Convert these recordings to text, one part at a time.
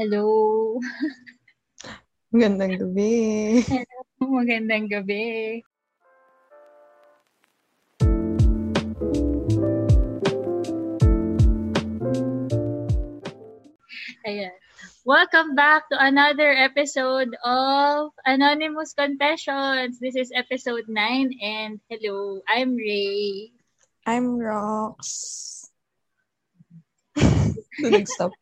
Hello. Magandang gabi. Magandang gabi. Ayan. Welcome back to another episode of Anonymous Confessions. This is episode 9 and hello, I'm Ray. I'm Rox. Nag-stop.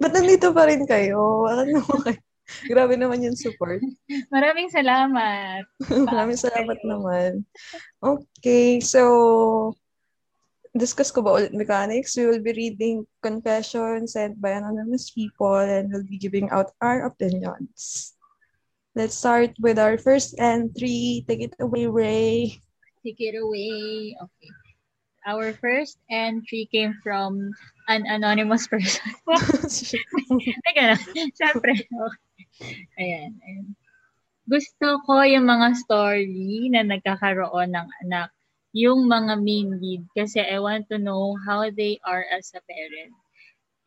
Ba't nandito pa rin kayo? Ano kayo? Grabe naman yung support. Maraming salamat. Maraming salamat naman. Okay, so discuss ko ba ulit mechanics? We will be reading confessions sent by anonymous people and we'll be giving out our opinions. Let's start with our first entry. Take it away, Ray. Take it away. Okay. Our first entry came from an anonymous person. Teka lang. Siyempre. Okay. Ayan, ayan. Gusto ko yung mga story na nagkakaroon ng anak. Yung mga main lead. Kasi I want to know how they are as a parent.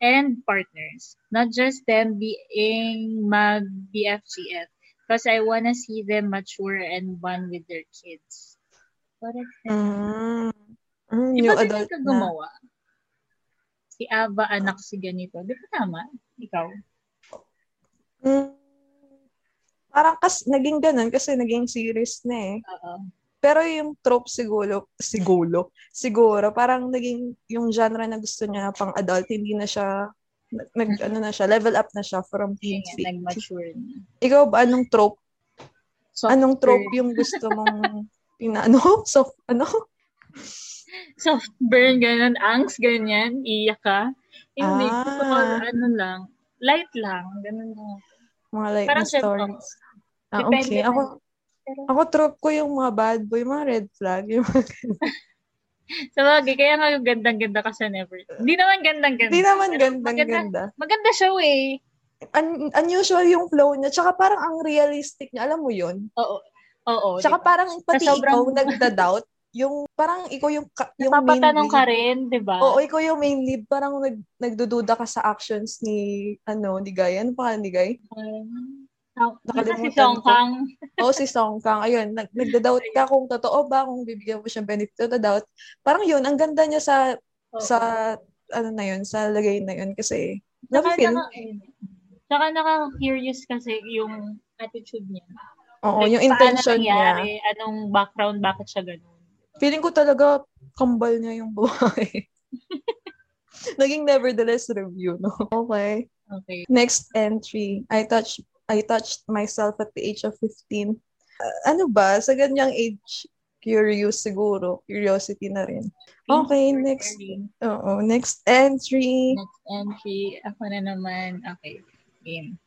And partners. Not just them being mag-BFGF. Because I wanna see them mature and bond with their kids. What Mm, mm, Di yung adult ka na. Si Ava, anak si ganito. Di ba tama? Ikaw? Mm, parang kas, naging ganun kasi naging series na eh. Oo. Pero yung trope siguro, siguro, siguro, parang naging yung genre na gusto niya pang adult, hindi na siya, nag, ano na siya, level up na siya from teen stage. nag-mature na. Ikaw ba, anong trope? Soft Anong trope yung gusto mong, pina, ano? So, ano? Soft burn, ganun. Angst, ganyan. Iyak ka. Hindi. Ah. Gusto ko, ano lang. Light lang. Ganun lang. Mga like Parang na stories. Ah, Depende okay. na. Ako, Pero, ako trope ko yung mga bad boy, mga red flag. Yung mga sa bagay, kaya nga yung gandang-ganda ka sa never. Hindi naman gandang-ganda. Hindi naman Pero gandang maganda, ganda. Maganda siya, eh. Un- unusual yung flow niya. Tsaka parang ang realistic niya. Alam mo yun? Oo. Oo. Tsaka diba? parang pati sobrang- ikaw nagda-doubt. Yung parang ikaw yung, ka- yung main Napapatanong ka lead. rin, di ba? Oo, ikaw yung main lead. Parang nag, nagdududa ka sa actions ni, ano, ni Guy. Ano pa ni Guy? Um, Basta si Nakalimutan Song. Kang. Oo, si Song Kang. Ayun, nag, nagda-doubt ka kung totoo ba, kung bibigyan mo siyang benefit of the doubt. Parang yun, ang ganda niya sa, Oo. sa, ano na yun, sa lagay na yun. Kasi, na-feel. naka, tsaka naka-curious kasi yung attitude niya. Oo, Like, yung intention niya. Anong background, bakit siya ganun. Feeling ko talaga, kambal niya yung buhay. Naging nevertheless review, no? Okay. Okay. Next entry. I touched I touched myself at the age of 15. Uh, ano ba? Sa ganyang age, curious siguro. Curiosity na rin. Okay, next. Oo, next entry. Next entry. Ako na naman. Okay. Game.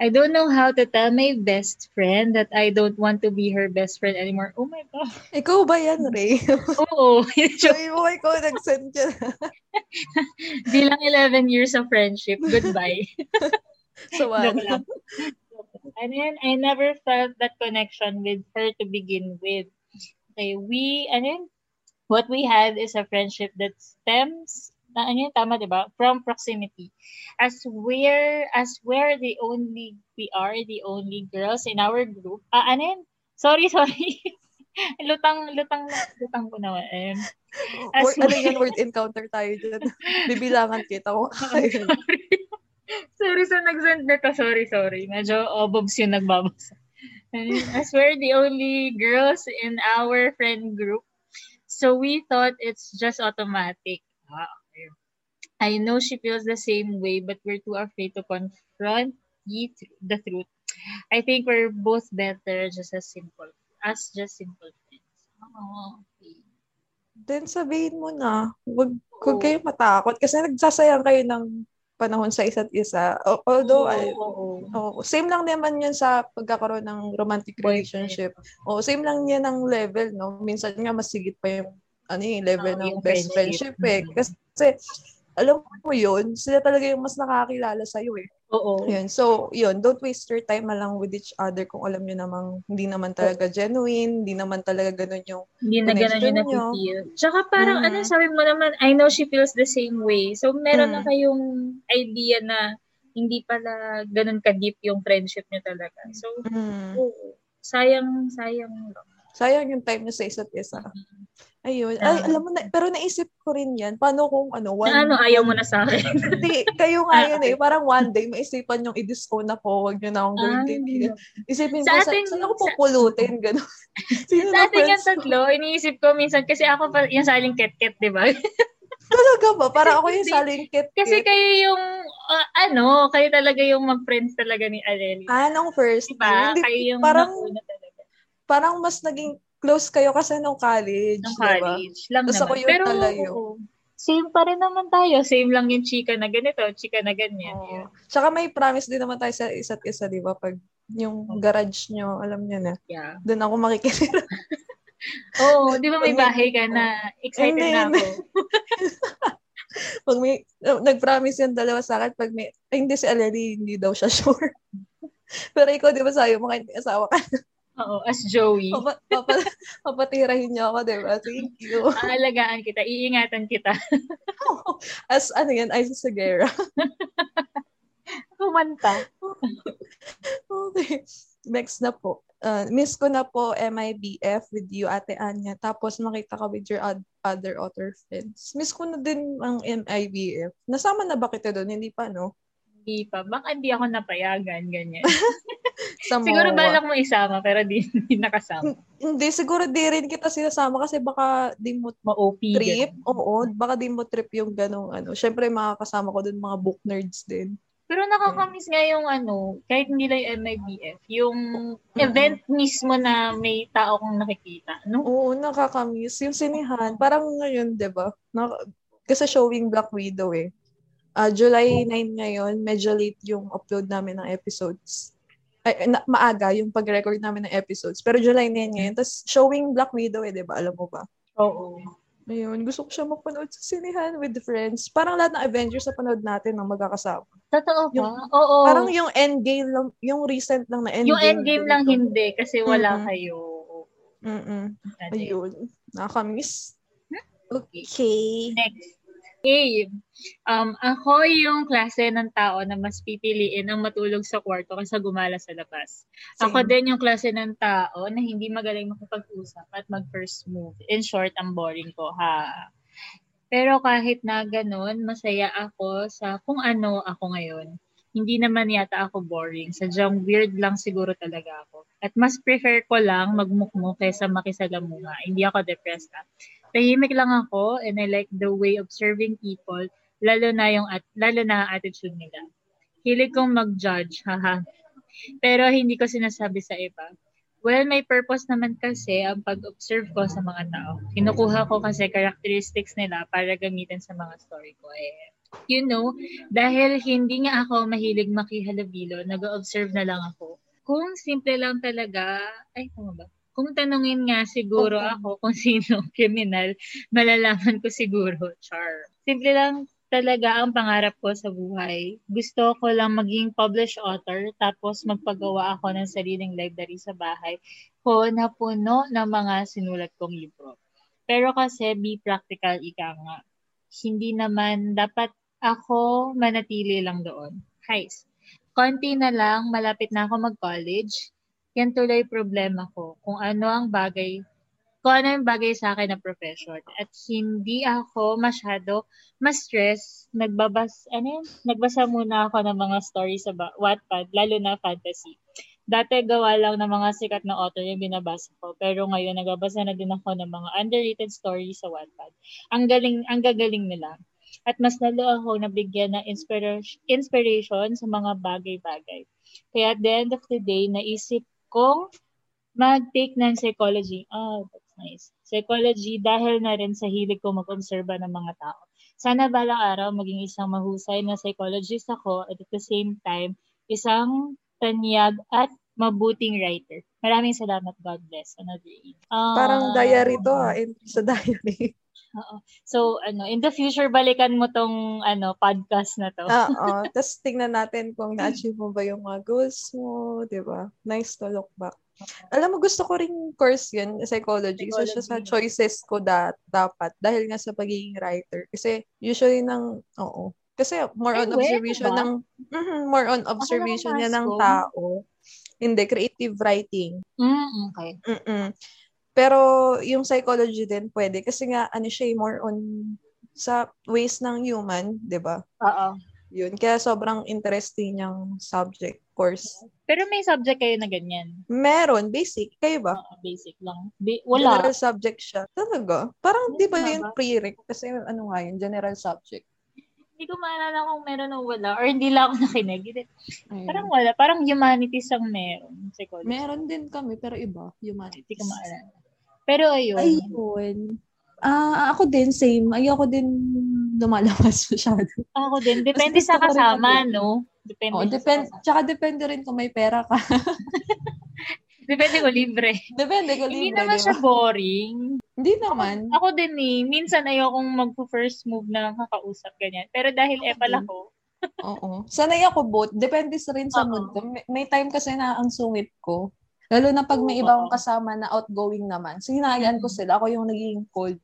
I don't know how to tell my best friend that I don't want to be her best friend anymore. Oh my God. Ikaw ba yan, Ray? Oo. Sabi mo, ikaw nag-send ka. Bilang 11 years of friendship. Goodbye. So, ano? And then, I never felt that connection with her to begin with. Okay, we, and then, what we had is a friendship that stems, ano yun, tama, diba? From proximity. As we're, as we're the only, we are the only girls in our group. Ah, ano yun? Sorry, sorry. lutang, lutang, lutang ko naman. Ayun. As Word, ano yan, word encounter tayo dyan. Bibilangan kita kung kakain. sorry. sorry sa nag-send nito. Sorry, sorry. Medyo obobs yung nagbabasa. As we're the only girls in our friend group, so we thought it's just automatic. Ah, okay. I know she feels the same way, but we're too afraid to confront the tr- the truth. I think we're both better just as simple, as just simple friends. Oh, okay. Then sabihin mo na, wag, wag Oo. kayo matakot kasi nagsasayang kayo ng panahon sa isa't isa. Although, Oo, ay, oo. oo, same lang naman yun sa pagkakaroon ng romantic relationship. O same lang yan ang level, no? Minsan nga mas sigit pa yung ano yung level Oo, ng yung best friendship. friendship, eh. Kasi, alam mo yun, sila talaga yung mas nakakilala sa'yo eh. Oo. Yun. So, yun, don't waste your time along with each other kung alam nyo namang hindi naman talaga genuine, hindi naman talaga ganun yung Hindi na ganun yung nyo. napipil. Tsaka parang, Mhm. ano, sabi mo naman, I know she feels the same way. So, meron na Mm. kayong idea na hindi pala ganun ka-deep yung friendship niyo talaga. So, mm. oo, sayang, sayang. Sayang yung time niyo sa isa't isa. Ayun. Ay, uh, alam mo na, pero naisip ko rin yan. Paano kung ano, one na ano, ayaw mo na sa akin? Hindi, kayo nga yun eh. Parang one day, maisipan yung i-disown ako. Huwag nyo na akong gawin kaibigan. Isipin ko, sa ating, saan ako pupulutin? Gano'n. sa ating yung tatlo, iniisip ko minsan, kasi ako pa, yung saling ket-ket, di ba? Talaga ba? Para ako yung saling ket-ket. Kasi kayo yung, uh, ano, kayo talaga yung mag-friends talaga ni Aleli. Ah, nung first. Diba? Hindi, kayo yung parang, talaga. Parang mas naging close kayo kasi nung college. Nung college diba? lang Tapos naman. ako yung Pero, talayo. Same pa rin naman tayo. Same lang yung chika na ganito, chika na ganyan. Oh. Yeah. Tsaka may promise din naman tayo sa isa't isa, di ba? Pag yung garage nyo, alam niyo na. Yeah. Doon ako makikisira. Oo, oh, di ba may bahay ka na? Excited hindi, na ako. pag may, nag-promise yung dalawa sa akin, pag may, ay, hindi si Aleli, hindi daw siya sure. Pero ikaw, di ba sayo kahit asawa ka Oo, as Joey. Papa, papa, papatirahin niyo ako, di ba? Thank you. Aalagaan kita, iingatan kita. as ano yan, Isa Segura. Kumanta. okay. Next na po. Uh, miss ko na po MIBF with you, Ate Anya. Tapos makita ka with your ad- other author friends. Miss ko na din ang MIBF. Nasama na ba kita doon? Hindi pa, no? Hindi pa. Baka hindi ako napayagan, ganyan. Siguro balak mo isama, pero di, di nakasama. Hindi, siguro di rin kita sinasama kasi baka di mo Ma-OP. Trip. Ganun. Oo, baka di mo trip yung ganong ano. Siyempre, makakasama ko dun mga book nerds din. Pero nakakamiss nga yung ano, kahit hindi lang yung MIBF, yung mm-hmm. event mismo na may tao kong nakikita, no? Oo, nakakamiss. Yung sinihan, parang ngayon, di ba? Na, kasi showing Black Widow eh. Uh, July 9 ngayon, medyo late yung upload namin ng episodes. Ay, na, maaga yung pag-record namin ng episodes. Pero July 9 ngayon. Tapos showing Black Widow eh, di ba? Alam mo ba? Oo. Ayun, gusto ko siya mapanood sa sinihan with friends. Parang lahat ng Avengers sa panood natin ng magkakasama. Totoo ba? Yung, Oo. Parang yung endgame lang, yung recent lang na endgame. Yung endgame lang ito. hindi kasi wala mm-hmm. kayo. Mm-mm. Ayun. Nakakamiss. Hmm? Okay. okay. Next. Okay. Um, ako yung klase ng tao na mas pipiliin ang matulog sa kwarto kaysa gumala sa labas. Same. Ako din yung klase ng tao na hindi magaling makipag-usap at mag-first move. In short, ang boring ko, ha? Pero kahit na ganun, masaya ako sa kung ano ako ngayon. Hindi naman yata ako boring. Sadyang weird lang siguro talaga ako. At mas prefer ko lang magmukmo kaysa makisalamuha. Hindi ako depressed. Ha? Tahimik lang ako and I like the way of serving people, lalo na yung at lalo na attitude nila. Hilig kong mag-judge, haha. Pero hindi ko sinasabi sa iba. Well, may purpose naman kasi ang pag-observe ko sa mga tao. Kinukuha ko kasi characteristics nila para gamitin sa mga story ko. Eh, you know, dahil hindi nga ako mahilig makihalabilo, nag-observe na lang ako. Kung simple lang talaga, ay, tama ba? Kung tanungin nga siguro okay. ako kung sino criminal, malalaman ko siguro, Char. Simple lang talaga ang pangarap ko sa buhay. Gusto ko lang maging published author tapos magpagawa ako ng sariling library sa bahay ko na puno ng mga sinulat kong libro. Pero kasi be practical ika nga. Hindi naman dapat ako manatili lang doon. Guys, konti na lang, malapit na ako mag-college yan tuloy problema ko kung ano ang bagay kung ano yung bagay sa akin na profession. At hindi ako masyado ma-stress. Nagbabas, ano yun? Nagbasa muna ako ng mga stories sa Wattpad, lalo na fantasy. Dati gawa lang ng mga sikat na author yung binabasa ko. Pero ngayon, nagbabasa na din ako ng mga underrated stories sa Wattpad. Ang galing, ang gagaling nila. At mas lalo ako nabigyan ng inspiration, inspiration sa mga bagay-bagay. Kaya at the end of the day, naisip kong mag-take ng psychology. Oh, that's nice. Psychology dahil na rin sa hilig ko mag-obserba ng mga tao. Sana balang araw maging isang mahusay na psychologist ako at at the same time, isang tanyag at mabuting writer. Maraming salamat. God bless. Another uh, Parang diary to ah. In, sa diary. Oo. So, ano, in the future, balikan mo tong ano, podcast na to. Oo. Tapos tingnan natin kung na-achieve mo ba yung mga goals mo, di ba? Nice to look back. Alam mo, gusto ko rin course yun, psychology. psychology. So, siya sa choices ko da- dapat. Dahil nga sa pagiging writer. Kasi usually nang, oo, Kasi more on Ay, observation wait, ng mhm, more on observation niya ng tao. Hindi creative writing. Mm, okay. Mm-mm. Pero yung psychology din pwede kasi nga ano siya eh, more on sa ways ng human, 'di ba? Oo. Yun. Kaya sobrang interesting yung subject course. Pero may subject kayo na ganyan. Meron, basic. Kayo ba? Oo, basic lang. Bi- wala. General subject siya. Talaga? Parang di ba Wala yun ba? prereq? Kasi ano nga yun, general subject. Hindi ko maalala kung meron o wala. Or hindi lang ako nakinig. Ayun. Parang wala. Parang humanities ang meron. Psychology. Meron din kami, pero iba. Humanities. Hindi ko maalala. Pero ayun. Ayun. Ah, ako din, same. Ayoko din lumalabas masyado. Ako din. Depende sa ko kasama, no? Depende. Oh, depend, tsaka depende rin kung may pera ka. Depende ko libre. depende Hindi libre, naman di siya boring. Hindi naman. Ako din eh. Minsan ayokong magpo-first move na kakausap ganyan. Pero dahil Ako epal ako, Oo. Sanay ako both. Depende sa rin sa Oo. mood ko. May, may time kasi na ang sungit ko. Lalo na pag may iba akong kasama na outgoing naman. So, hinahayaan ko sila. Ako yung naging cold.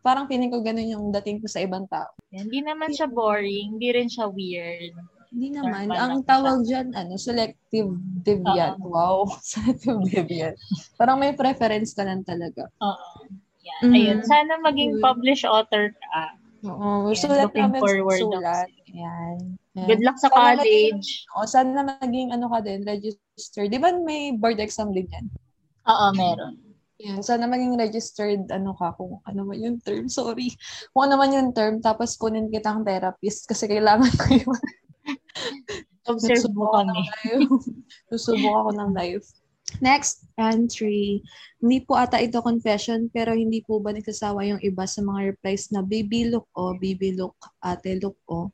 Parang feeling ko ganun yung dating ko sa ibang tao. hindi naman siya boring. Hindi rin siya weird. Hindi naman. Normal Ang tawag dyan, ano, selective deviant. Wow. selective deviant. Parang may preference ka lang talaga. Oo. Yan. Mm. Ayun. Sana maging Mm. published author ka. Oo. Yan, Sulat looking forward sulat. Ayan. Good luck sa Sana college. O, sana maging ano ka din, register. Di ba may board exam din yan? Oo, meron. Yan. Sana maging registered, ano ka, kung ano man yung term, sorry. Kung ano man yung term, tapos kunin kitang therapist kasi kailangan ko yun. Observe mo kami. Susubok ako ng life. Next entry. Hindi po ata ito confession, pero hindi po ba nagsasawa yung iba sa mga replies na baby look o baby look, ate look o.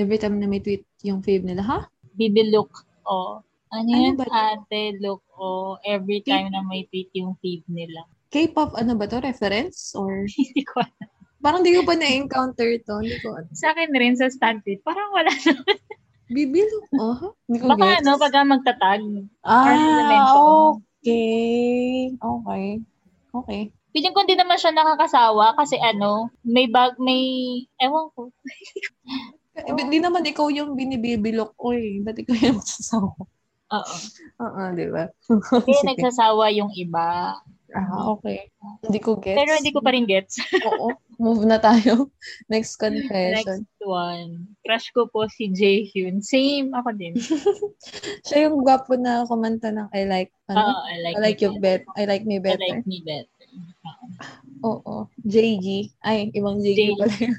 Every time na may tweet yung fave nila, ha? Bibi look. O. Ano Ano yun? ba? Ate look. O. Every time na may tweet yung feed nila. K-pop, ano ba to? Reference? Or Hindi ko alam. parang di ko pa na-encounter to. Hindi ko ano. Sa akin rin sa tweet. Parang wala na. Baby look, oh, ha? Hindi ko Baka gets. ano, pagka magtatag. Ah, okay. Okay. Okay. Piling ko hindi naman siya nakakasawa kasi ano, may bag, may, ewan ko. Eh, Di naman ikaw yung binibibilok ko eh. Ba't ikaw yung magsasawa? Oo. Oo, di ba? Sige. nagsasawa yung iba. Ah, okay. Hindi ko gets. Pero hindi ko pa rin gets. Oo. Move na tayo. Next confession. Next one. Crush ko po si Jaehyun. Same ako din. Siya yung gwapo na kumanta ng I like, Oo, ano? I like, I like you bet. I like me better. I better. like me better. Oo. JG. Ay, ibang JG JG. pala yun.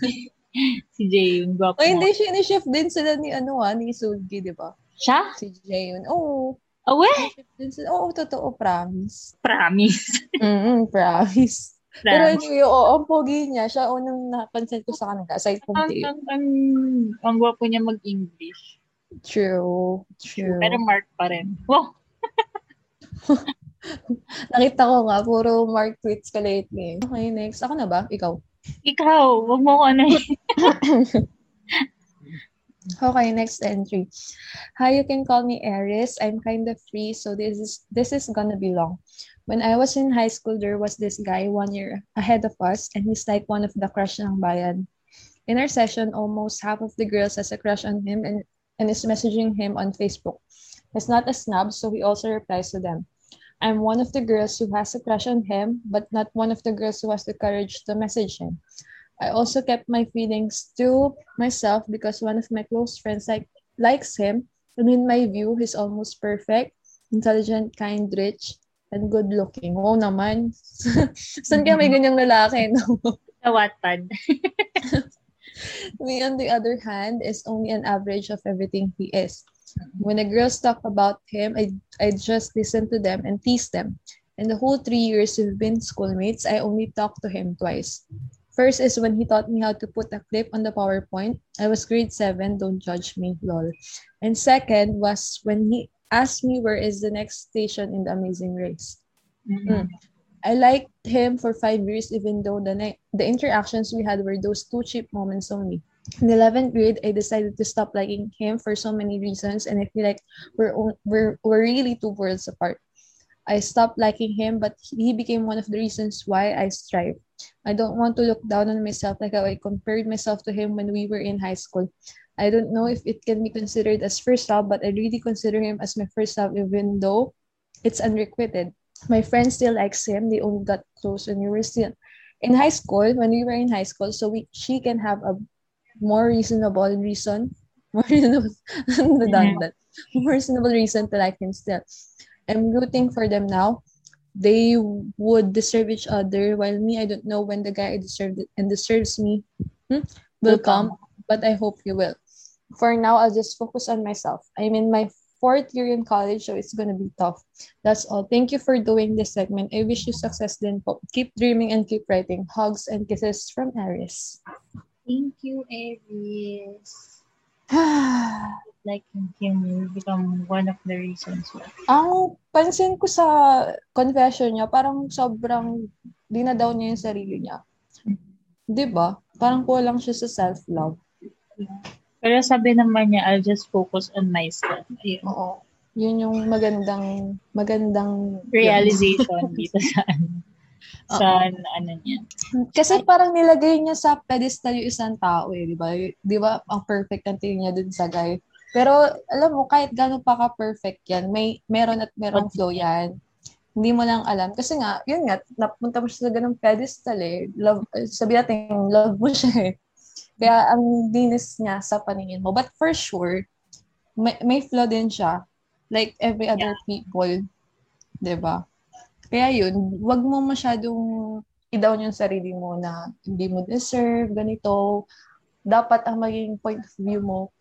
Si Jaehyun, gwapo Oh, na. hindi siya, ni-shift din sila ni, ano ah, ni Sulgi, di ba? Siya? Si Jaehyun. Oo. Awe? Ni-shift din sila. Oo, totoo, promise. Promise. Mm promise. Pero Promise. anyway, oo, ang pogi niya. Siya unang napansin ko sa kanila. Aside from Ang, Dave. ang, ang, ang gwapo niya mag-English. True. True. Pero Mark pa rin. Wow! Nakita ko nga, puro Mark tweets ka lately. Okay, next. Ako na ba? Ikaw. Ikaw, wag mo ko ano. Okay, next entry. Hi, you can call me Aries. I'm kind of free, so this is this is gonna be long. When I was in high school, there was this guy one year ahead of us, and he's like one of the crush ng bayan. In our session, almost half of the girls has a crush on him and, and is messaging him on Facebook. He's not a snob, so he also replies to them. I'm one of the girls who has a crush on him, but not one of the girls who has the courage to message him. I also kept my feelings to myself because one of my close friends like likes him, and in my view, he's almost perfect, intelligent, kind, rich, and good looking. Wow naman. Saan kaya may ganyang lalaki, no? Sa Wattpad. Me, on the other hand, is only an average of everything he is. When the girls talk about him, I, I just listen to them and tease them. And the whole three years we've been schoolmates, I only talked to him twice. First is when he taught me how to put a clip on the PowerPoint. I was grade 7, don't judge me, lol. And second was when he asked me where is the next station in the Amazing Race. Mm-mm. I liked him for five years, even though the ni- the interactions we had were those two cheap moments only. In 11th grade, I decided to stop liking him for so many reasons, and I feel like we're we're we're really two worlds apart. I stopped liking him, but he became one of the reasons why I strive. I don't want to look down on myself like how I compared myself to him when we were in high school. I don't know if it can be considered as first love, but I really consider him as my first love, even though it's unrequited. My friend still likes him. They only got close when we were still in high school, when we were in high school, so we she can have a more reasonable reason, more reasonable than that, more reasonable reason to like him still. I'm rooting for them now. They would deserve each other, while me, I don't know when the guy I deserved it and deserves me hmm, will come, but I hope you will. For now, I'll just focus on myself. I'm in my fourth year in college, so it's gonna be tough. That's all. Thank you for doing this segment. I wish you success then po. Keep dreaming and keep writing. Hugs and kisses from Aries. Thank you, Aries. like him become one of the reasons why. Ang pansin ko sa confession niya, parang sobrang dinadown niya yung sarili niya. Di ba? Parang kulang siya sa self-love. Pero sabi naman niya, I'll just focus on myself. Ayun. Oo. Yun yung magandang, magandang... Realization dito sa ano. Sa ano niya. Kasi parang nilagay niya sa pedestal yung isang tao eh, di ba? Di ba, ang perfect ang tingin niya dun sa guy. Pero, alam mo, kahit gano'n pa ka-perfect yan, may meron at merong flow yan. Hindi mo lang alam. Kasi nga, yun nga, napunta mo siya sa ganung pedestal eh. Love, sabi natin, love mo siya eh. Kaya ang dinis niya sa paningin mo. But for sure, may, may flaw din siya. Like every other yeah. people. ba diba? Kaya yun, wag mo masyadong i-down yung sarili mo na hindi mo deserve, ganito. Dapat ang maging point of view mo,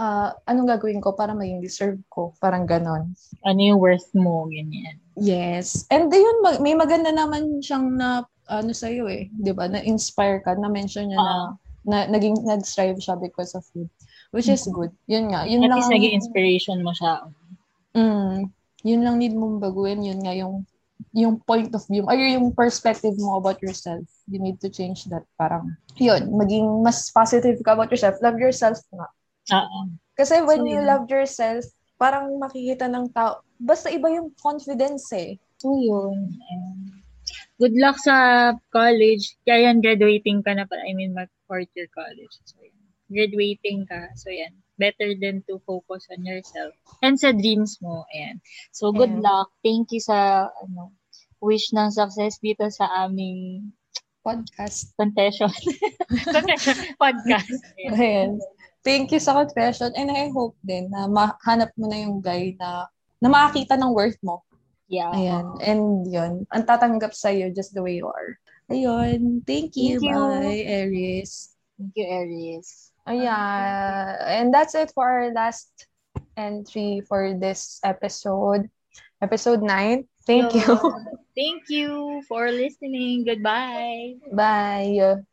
uh, anong gagawin ko para maging deserve ko? Parang ganon. Ano yung worth mo, ganyan. Yes. And yun, may maganda naman siyang na, ano sa'yo eh, di ba? Na-inspire ka, na-mention niya uh, na, na naging, nag-strive siya because of you. Which is mm-hmm. good. Yun nga. Yun At least naging inspiration mo siya. Mm, yun lang need mong baguhin. Yun nga yung yung point of view, or yung perspective mo about yourself. You need to change that. Parang, yun, maging mas positive ka about yourself. Love yourself nga. Uh-uh. Kasi when so, you love yourself, parang makikita ng tao, basta iba yung confidence eh. So yun. Good luck sa college. Kaya yan, graduating ka na pa. I mean, mag-fourth year college. So yan. Graduating ka. So yan. Better than to focus on yourself. And sa dreams mo. Ayan. So good Ayan. luck. Thank you sa ano wish ng success dito sa aming podcast. Confession. podcast. Ayan. Ayan thank you sa confession and I hope din na mahanap mo na yung guy na na makakita ng worth mo. Yeah. Ayan. And yun, ang tatanggap sa'yo just the way you are. Ayun. Thank you. Thank you. Bye, Aries. Thank you, Aries. Ayan. And that's it for our last entry for this episode. Episode 9. Thank so, you. thank you for listening. Goodbye. Bye.